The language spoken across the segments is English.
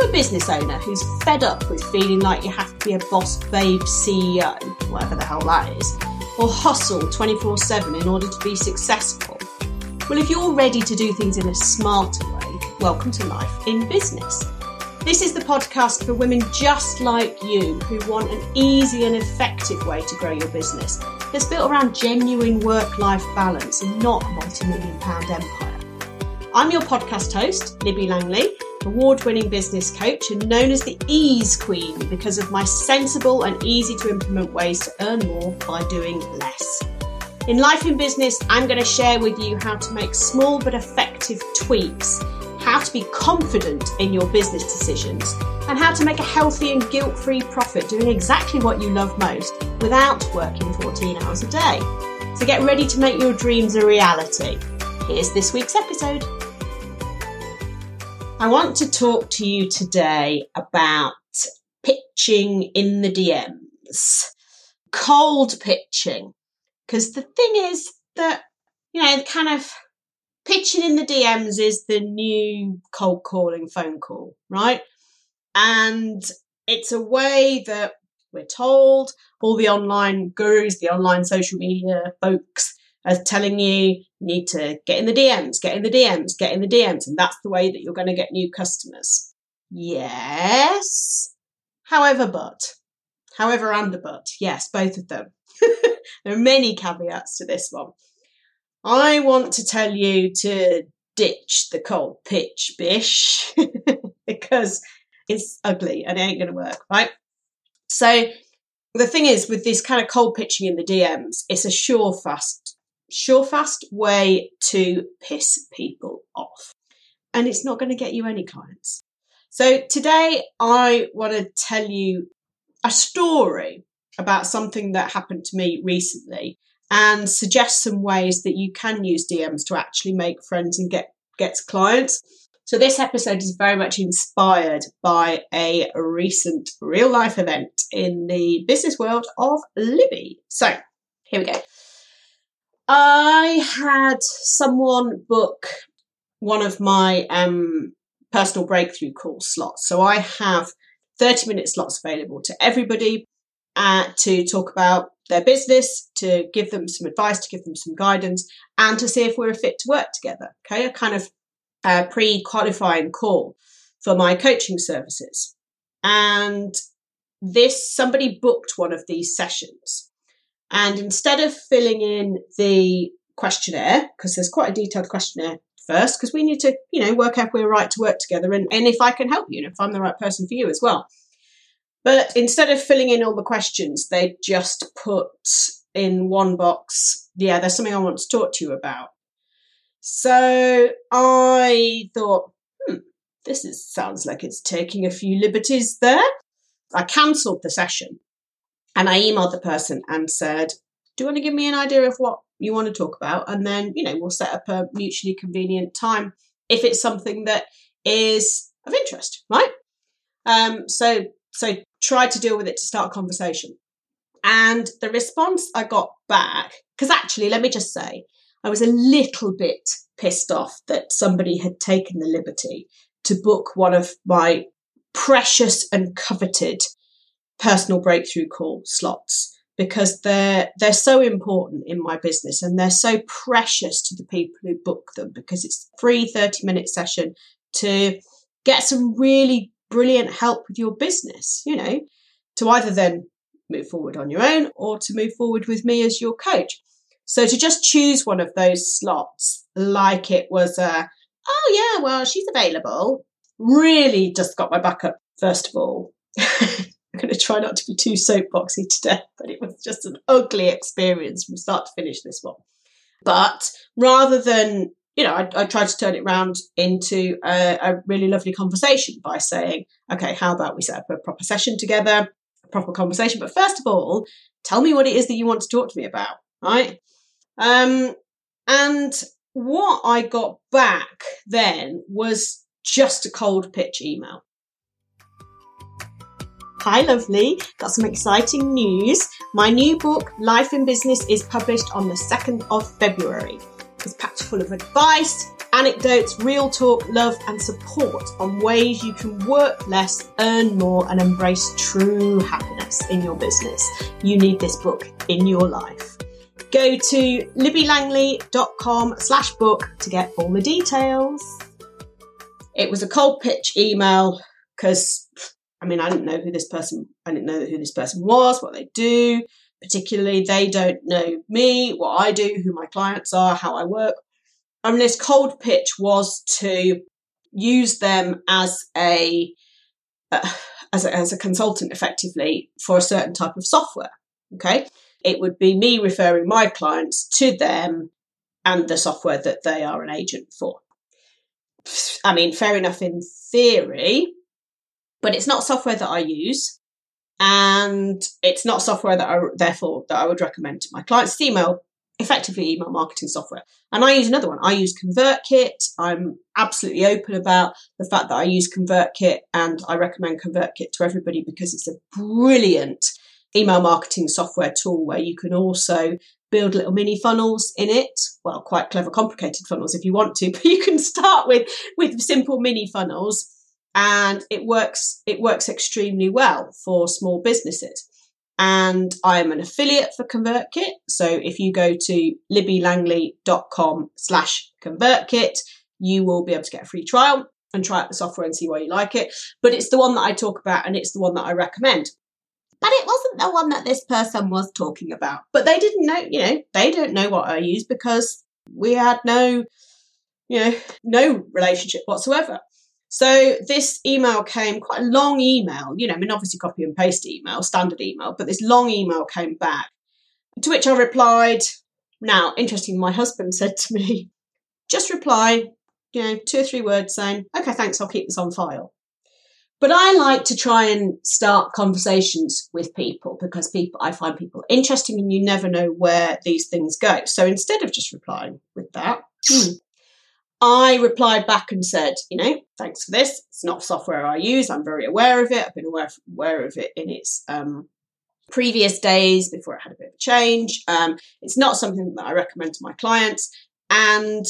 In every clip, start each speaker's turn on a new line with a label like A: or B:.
A: you a business owner who's fed up with feeling like you have to be a boss babe CEO, whatever the hell that is, or hustle 24 7 in order to be successful? Well, if you're ready to do things in a smarter way, welcome to Life in Business. This is the podcast for women just like you who want an easy and effective way to grow your business that's built around genuine work life balance and not a multi million pound empire. I'm your podcast host, Libby Langley, award winning business coach and known as the Ease Queen because of my sensible and easy to implement ways to earn more by doing less. In Life in Business, I'm going to share with you how to make small but effective tweaks, how to be confident in your business decisions, and how to make a healthy and guilt free profit doing exactly what you love most without working 14 hours a day. So get ready to make your dreams a reality. Here's this week's episode. I want to talk to you today about pitching in the DMs, cold pitching. Because the thing is that, you know, kind of pitching in the DMs is the new cold calling phone call, right? And it's a way that we're told all the online gurus, the online social media folks as telling you, you need to get in the DMs, get in the DMs, get in the DMs. And that's the way that you're going to get new customers. Yes. However, but, however, and but, yes, both of them. there are many caveats to this one. I want to tell you to ditch the cold pitch bish because it's ugly and it ain't going to work, right? So the thing is with this kind of cold pitching in the DMs, it's a sure fast sure fast way to piss people off. And it's not going to get you any clients. So today I want to tell you a story about something that happened to me recently and suggest some ways that you can use DMs to actually make friends and get get clients. So this episode is very much inspired by a recent real life event in the business world of Libby. So here we go. I had someone book one of my um, personal breakthrough call slots. So I have 30 minute slots available to everybody uh, to talk about their business, to give them some advice, to give them some guidance, and to see if we're a fit to work together. Okay, a kind of uh, pre qualifying call for my coaching services. And this, somebody booked one of these sessions. And instead of filling in the questionnaire, because there's quite a detailed questionnaire first, because we need to, you know, work out we're right to work together and, and if I can help you and if I'm the right person for you as well. But instead of filling in all the questions, they just put in one box, yeah, there's something I want to talk to you about. So I thought, hmm, this is, sounds like it's taking a few liberties there. I cancelled the session and I emailed the person and said, Do you want to give me an idea of what you want to talk about? And then, you know, we'll set up a mutually convenient time if it's something that is of interest, right? Um, so, so try to deal with it to start a conversation. And the response I got back, because actually, let me just say, I was a little bit pissed off that somebody had taken the liberty to book one of my precious and coveted personal breakthrough call slots because they're they're so important in my business and they're so precious to the people who book them because it's a free 30 minute session to get some really brilliant help with your business you know to either then move forward on your own or to move forward with me as your coach. So to just choose one of those slots like it was a oh yeah well she's available really just got my back up first of all I'm going to try not to be too soapboxy today, but it was just an ugly experience from start to finish this one. But rather than, you know, I, I tried to turn it around into a, a really lovely conversation by saying, okay, how about we set up a proper session together, a proper conversation? But first of all, tell me what it is that you want to talk to me about, right? Um, and what I got back then was just a cold pitch email. Hi, lovely. Got some exciting news. My new book, Life in Business, is published on the 2nd of February. It's packed full of advice, anecdotes, real talk, love, and support on ways you can work less, earn more, and embrace true happiness in your business. You need this book in your life. Go to libbylangley.com slash book to get all the details. It was a cold pitch email because, I mean, I didn't know who this person, I didn't know who this person was, what they do. Particularly, they don't know me, what I do, who my clients are, how I work. And this cold pitch was to use them as a, uh, as a, as a consultant effectively for a certain type of software. Okay. It would be me referring my clients to them and the software that they are an agent for. I mean, fair enough in theory, but it's not software that I use. And it's not software that I, therefore, that I would recommend to my clients. It's email, effectively email marketing software. And I use another one. I use ConvertKit. I'm absolutely open about the fact that I use ConvertKit and I recommend ConvertKit to everybody because it's a brilliant email marketing software tool where you can also build little mini funnels in it. Well, quite clever, complicated funnels if you want to, but you can start with, with simple mini funnels and it works, it works extremely well for small businesses. And I'm an affiliate for ConvertKit. So if you go to libbylangley.com slash ConvertKit, you will be able to get a free trial and try out the software and see why you like it. But it's the one that I talk about and it's the one that I recommend. But it wasn't the one that this person was talking about. But they didn't know, you know, they don't know what I use because we had no, you know, no relationship whatsoever. So this email came quite a long email, you know, I mean, obviously copy and paste email, standard email, but this long email came back to which I replied. Now, interesting, my husband said to me, just reply, you know, two or three words saying, okay, thanks, I'll keep this on file. But I like to try and start conversations with people because people, I find people interesting and you never know where these things go. So instead of just replying with that, hmm, I replied back and said, you know, thanks for this. It's not software I use. I'm very aware of it. I've been aware, aware of it in its um, previous days before it had a bit of a change. Um, it's not something that I recommend to my clients. And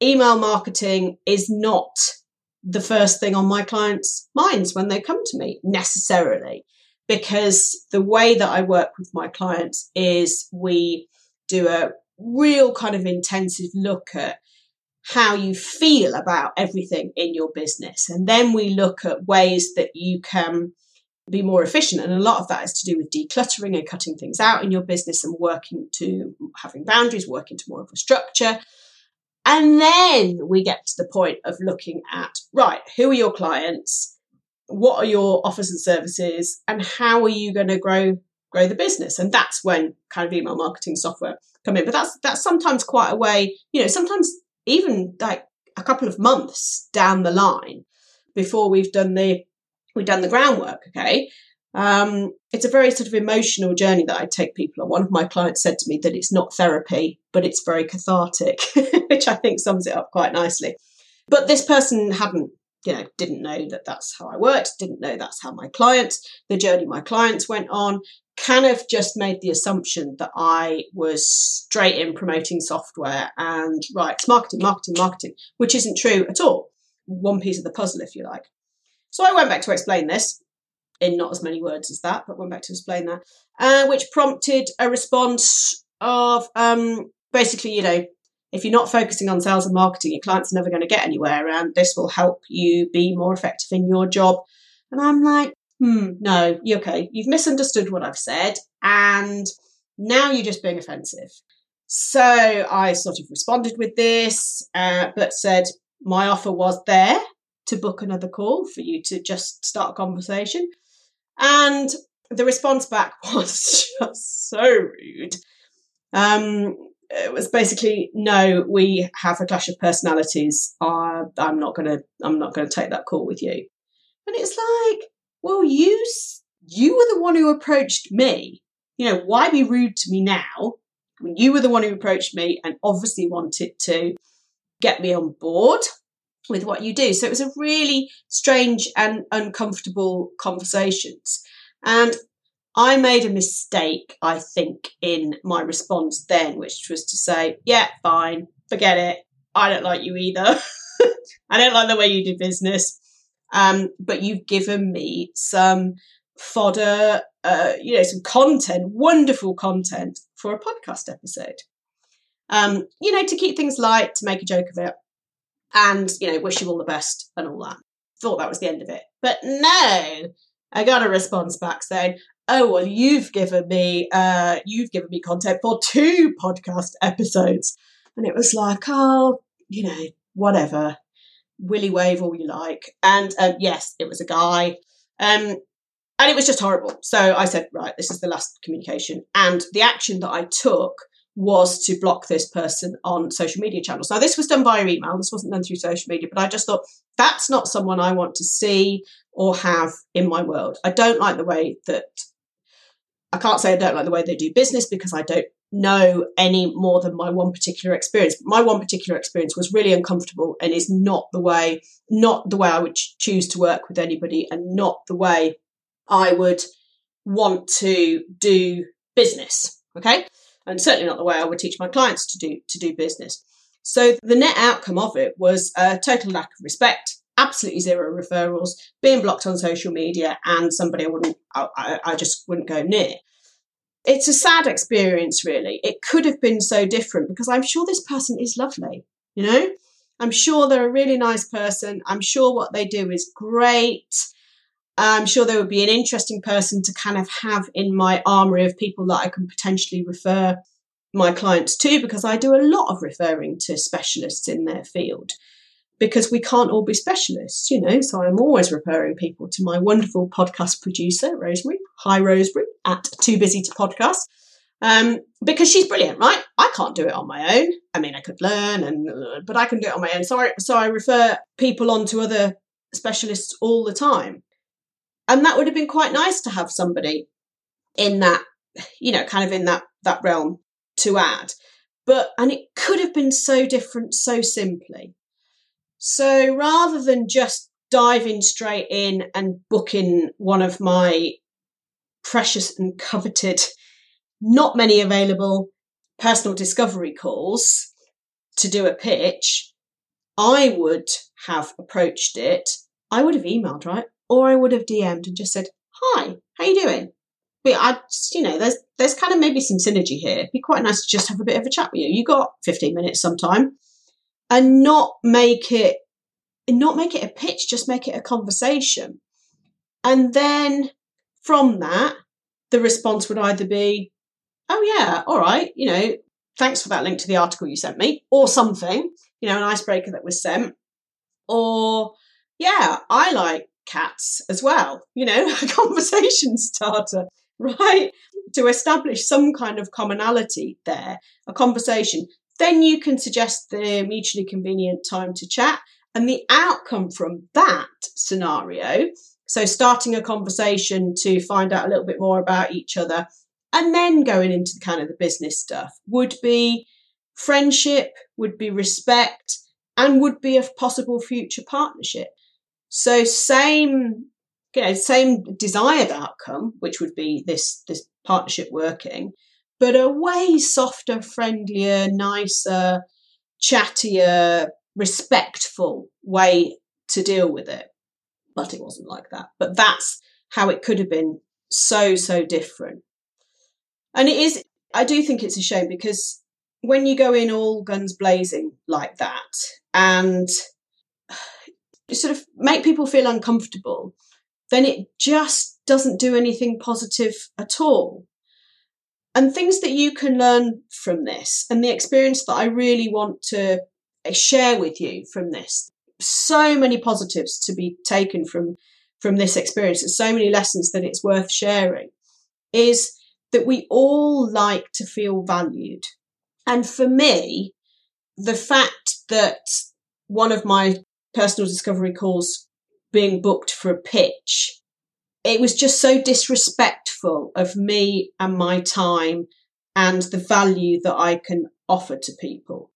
A: email marketing is not the first thing on my clients' minds when they come to me necessarily, because the way that I work with my clients is we do a real kind of intensive look at how you feel about everything in your business. And then we look at ways that you can be more efficient. And a lot of that is to do with decluttering and cutting things out in your business and working to having boundaries, working to more of a structure. And then we get to the point of looking at, right, who are your clients? What are your offers and services? And how are you going to grow, grow the business? And that's when kind of email marketing software come in. But that's, that's sometimes quite a way, you know, sometimes even like a couple of months down the line before we've done the, we've done the groundwork. Okay. Um, it's a very sort of emotional journey that I take people on. One of my clients said to me that it's not therapy, but it's very cathartic, which I think sums it up quite nicely. But this person hadn't, you know, didn't know that that's how I worked, didn't know that's how my clients, the journey my clients went on, kind of just made the assumption that I was straight in promoting software and right, it's marketing, marketing, marketing, which isn't true at all. One piece of the puzzle, if you like. So I went back to explain this in not as many words as that, but went back to explain that, uh, which prompted a response of um, basically, you know, if you're not focusing on sales and marketing, your clients are never going to get anywhere, and this will help you be more effective in your job. And I'm like, hmm, no, you okay. You've misunderstood what I've said, and now you're just being offensive. So I sort of responded with this, uh, but said my offer was there to book another call for you to just start a conversation. And the response back was just so rude. Um, it was basically, no, we have a clash of personalities. Uh, I'm not gonna, I'm not gonna take that call with you. And it's like, well, you, you were the one who approached me. You know, why be rude to me now when you were the one who approached me and obviously wanted to get me on board? with what you do. So it was a really strange and uncomfortable conversations. And I made a mistake, I think, in my response then, which was to say, yeah, fine, forget it. I don't like you either. I don't like the way you do business. Um, but you've given me some fodder, uh, you know, some content, wonderful content for a podcast episode. Um, you know, to keep things light, to make a joke of it, and you know, wish you all the best and all that. Thought that was the end of it, but no, I got a response back saying, "Oh well, you've given me, uh, you've given me content for two podcast episodes," and it was like, oh, you know, whatever, willy wave all you like. And um, yes, it was a guy. Um, and it was just horrible. So I said, right, this is the last communication. And the action that I took was to block this person on social media channels. Now, this was done via email. This wasn't done through social media, but I just thought that's not someone I want to see or have in my world. I don't like the way that I can't say I don't like the way they do business because I don't know any more than my one particular experience. My one particular experience was really uncomfortable and is not the way, not the way I would choose to work with anybody and not the way I would want to do business. Okay. And certainly not the way I would teach my clients to do, to do business. So the net outcome of it was a total lack of respect, absolutely zero referrals, being blocked on social media and somebody I wouldn't, I, I just wouldn't go near it's a sad experience, really. It could have been so different because I'm sure this person is lovely, you know? I'm sure they're a really nice person. I'm sure what they do is great. I'm sure they would be an interesting person to kind of have in my armory of people that I can potentially refer my clients to because I do a lot of referring to specialists in their field because we can't all be specialists, you know. So I'm always referring people to my wonderful podcast producer, Rosemary. Hi, Rosemary, at Too Busy to Podcast. Um, because she's brilliant, right? I can't do it on my own. I mean, I could learn, and uh, but I can do it on my own. So I, so I refer people on to other specialists all the time, and that would have been quite nice to have somebody in that, you know, kind of in that that realm to add. But and it could have been so different, so simply. So rather than just diving straight in and booking one of my precious and coveted, not many available personal discovery calls to do a pitch, I would have approached it. I would have emailed, right? Or I would have DM'd and just said, Hi, how you doing? But I just, you know, there's there's kind of maybe some synergy here. It'd be quite nice to just have a bit of a chat with you. You got 15 minutes sometime and not make it not make it a pitch, just make it a conversation. And then from that, the response would either be, oh, yeah, all right, you know, thanks for that link to the article you sent me, or something, you know, an icebreaker that was sent, or, yeah, I like cats as well, you know, a conversation starter, right? To establish some kind of commonality there, a conversation. Then you can suggest the mutually convenient time to chat. And the outcome from that scenario, so starting a conversation to find out a little bit more about each other and then going into kind of the business stuff would be friendship, would be respect, and would be a possible future partnership. So same, you know, same desired outcome, which would be this, this partnership working, but a way softer, friendlier, nicer, chattier, respectful way to deal with it. But it wasn't like that. But that's how it could have been so, so different. And it is, I do think it's a shame because when you go in all guns blazing like that and sort of make people feel uncomfortable, then it just doesn't do anything positive at all. And things that you can learn from this and the experience that I really want to uh, share with you from this. So many positives to be taken from from this experience. There's so many lessons that it's worth sharing. Is that we all like to feel valued. And for me, the fact that one of my personal discovery calls being booked for a pitch, it was just so disrespectful of me and my time and the value that I can offer to people.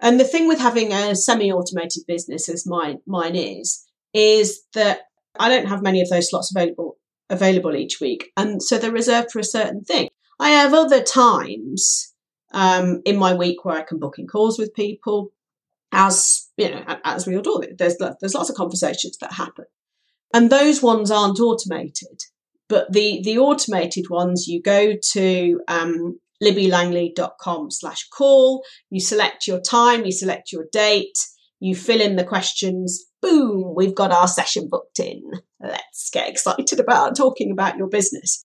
A: And the thing with having a semi-automated business as mine mine is, is that I don't have many of those slots available available each week, and so they're reserved for a certain thing. I have other times um, in my week where I can book in calls with people. As you know, as we all do, there's there's lots of conversations that happen, and those ones aren't automated. But the the automated ones, you go to um, libbylangley.com slash call, you select your time, you select your date, you fill in the questions, boom, we've got our session booked in. Let's get excited about talking about your business.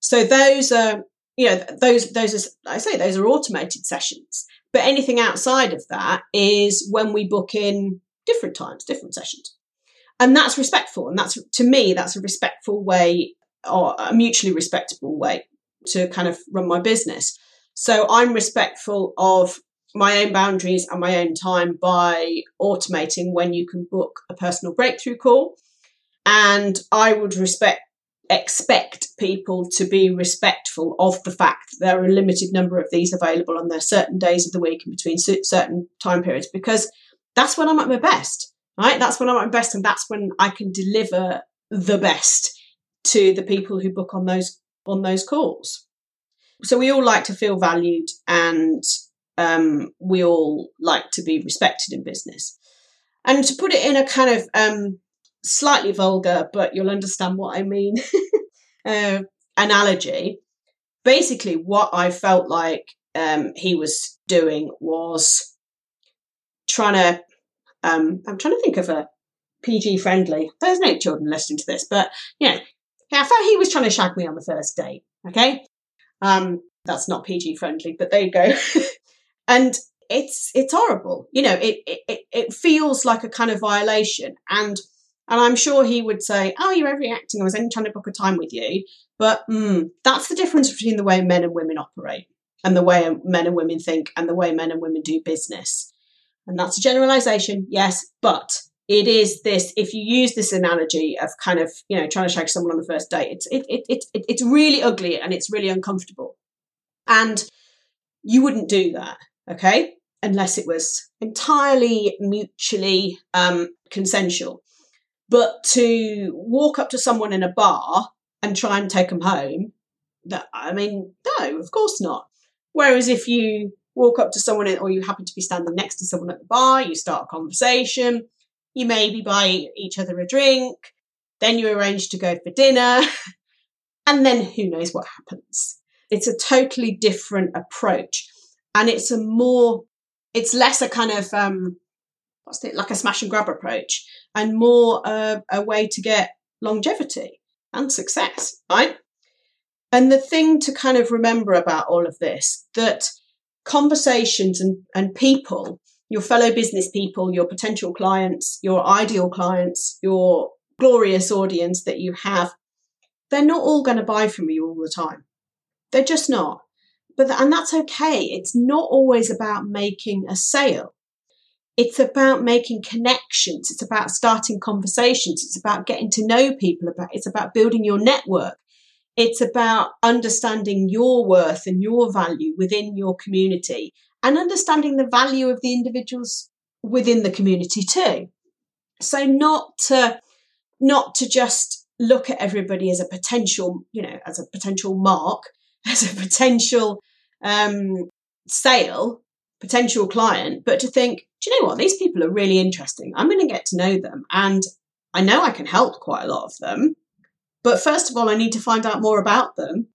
A: So those are you know, those, those are, I say, those are automated sessions. But anything outside of that is when we book in different times, different sessions. And that's respectful. And that's, to me, that's a respectful way or a mutually respectable way to kind of run my business. So I'm respectful of my own boundaries and my own time by automating when you can book a personal breakthrough call. And I would respect expect people to be respectful of the fact that there are a limited number of these available on their certain days of the week and between certain time periods because that's when I'm at my best, right? That's when I'm at my best and that's when I can deliver the best to the people who book on those on those calls. So we all like to feel valued and um, we all like to be respected in business. And to put it in a kind of um, slightly vulgar, but you'll understand what I mean, uh, analogy. Basically, what I felt like um, he was doing was trying to. Um, I'm trying to think of a PG friendly. There's no children listening to this, but you know, I felt he was trying to shag me on the first date. Okay, um, that's not PG friendly, but there you go. and it's it's horrible. You know, it, it it feels like a kind of violation, and and I'm sure he would say, Oh, you're overreacting. I was only trying to book a time with you. But mm, that's the difference between the way men and women operate and the way men and women think and the way men and women do business. And that's a generalization, yes, but it is this if you use this analogy of kind of you know trying to shag someone on the first date it's it, it, it, it, it's really ugly and it's really uncomfortable. And you wouldn't do that okay? Unless it was entirely mutually um, consensual. But to walk up to someone in a bar and try and take them home, that I mean, no, of course not. Whereas if you walk up to someone or you happen to be standing next to someone at the bar, you start a conversation, you maybe buy each other a drink, then you arrange to go for dinner, and then who knows what happens. It's a totally different approach. And it's a more, it's less a kind of um, what's it like a smash and grab approach and more uh, a way to get longevity and success right and the thing to kind of remember about all of this that conversations and, and people your fellow business people your potential clients your ideal clients your glorious audience that you have they're not all going to buy from you all the time they're just not but and that's okay it's not always about making a sale it's about making connections. It's about starting conversations. It's about getting to know people about, it's about building your network. It's about understanding your worth and your value within your community and understanding the value of the individuals within the community too. So not to, not to just look at everybody as a potential, you know, as a potential mark, as a potential um, sale, potential client, but to think, do you know what? These people are really interesting. I'm going to get to know them. And I know I can help quite a lot of them. But first of all, I need to find out more about them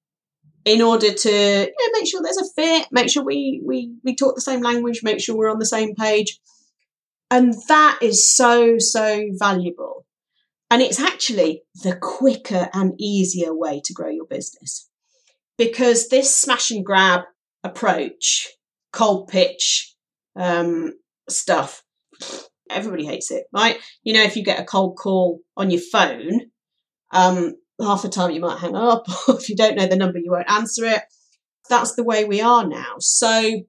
A: in order to you know, make sure there's a fit, make sure we, we, we talk the same language, make sure we're on the same page. And that is so, so valuable. And it's actually the quicker and easier way to grow your business because this smash and grab approach cold pitch um, stuff. Everybody hates it, right? You know, if you get a cold call on your phone, um, half the time you might hang up, or if you don't know the number, you won't answer it. That's the way we are now. So,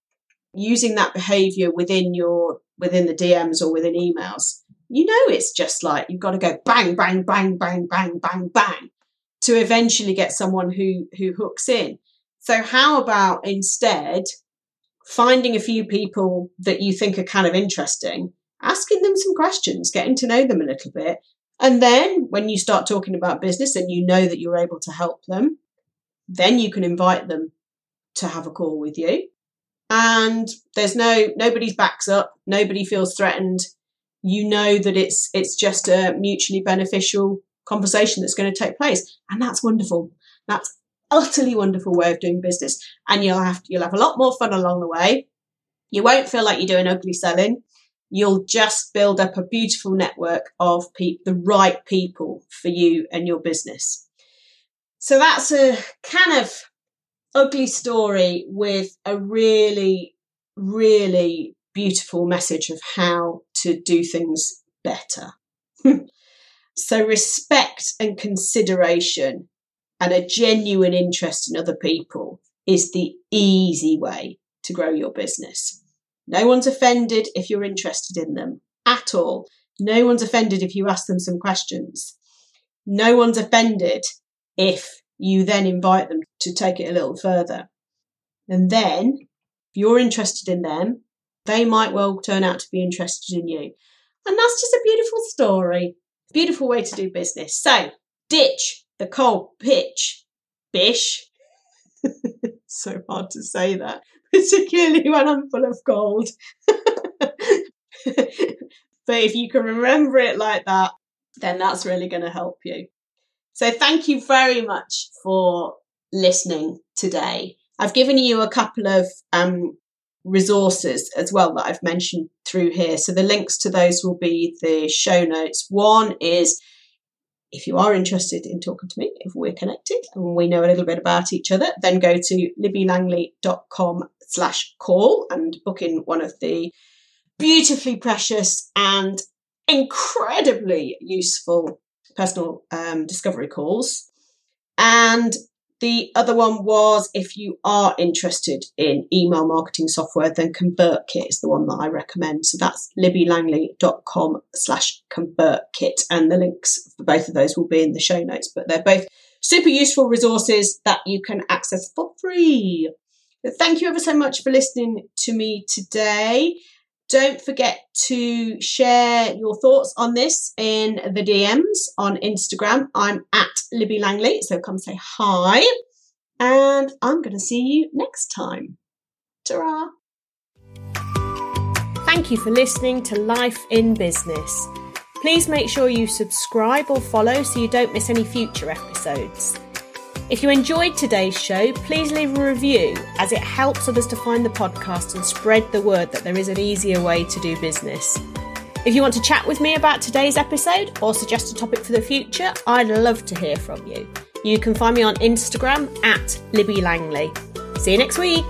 A: using that behavior within your within the DMs or within emails, you know, it's just like you've got to go bang, bang, bang, bang, bang, bang, bang to eventually get someone who who hooks in. So, how about instead finding a few people that you think are kind of interesting, asking them some questions, getting to know them a little bit. And then when you start talking about business and you know that you're able to help them, then you can invite them to have a call with you. and there's no nobody's backs up, nobody feels threatened. You know that it's it's just a mutually beneficial conversation that's going to take place, and that's wonderful. That's utterly wonderful way of doing business, and you'll have you'll have a lot more fun along the way. You won't feel like you're doing ugly selling. You'll just build up a beautiful network of pe- the right people for you and your business. So that's a kind of ugly story with a really, really beautiful message of how to do things better. so, respect and consideration and a genuine interest in other people is the easy way to grow your business. No one's offended if you're interested in them at all. No one's offended if you ask them some questions. No one's offended if you then invite them to take it a little further. And then, if you're interested in them, they might well turn out to be interested in you. And that's just a beautiful story, beautiful way to do business. So, ditch the cold pitch, bish. so hard to say that, particularly when I'm full of gold. but if you can remember it like that, then that's really going to help you. So thank you very much for listening today. I've given you a couple of um, resources as well that I've mentioned through here. So the links to those will be the show notes. One is if you are interested in talking to me, if we're connected and we know a little bit about each other, then go to libbylangley.com slash call and book in one of the beautifully precious and incredibly useful personal um, discovery calls. And the other one was if you are interested in email marketing software, then ConvertKit is the one that I recommend. So that's libbylangley.com slash ConvertKit. And the links for both of those will be in the show notes, but they're both super useful resources that you can access for free. But thank you ever so much for listening to me today. Don't forget to share your thoughts on this in the DMs on Instagram. I'm at Libby Langley, so come say hi. And I'm going to see you next time. Ta Thank you for listening to Life in Business. Please make sure you subscribe or follow so you don't miss any future episodes. If you enjoyed today's show, please leave a review as it helps others to find the podcast and spread the word that there is an easier way to do business. If you want to chat with me about today's episode or suggest a topic for the future, I'd love to hear from you. You can find me on Instagram at Libby Langley. See you next week.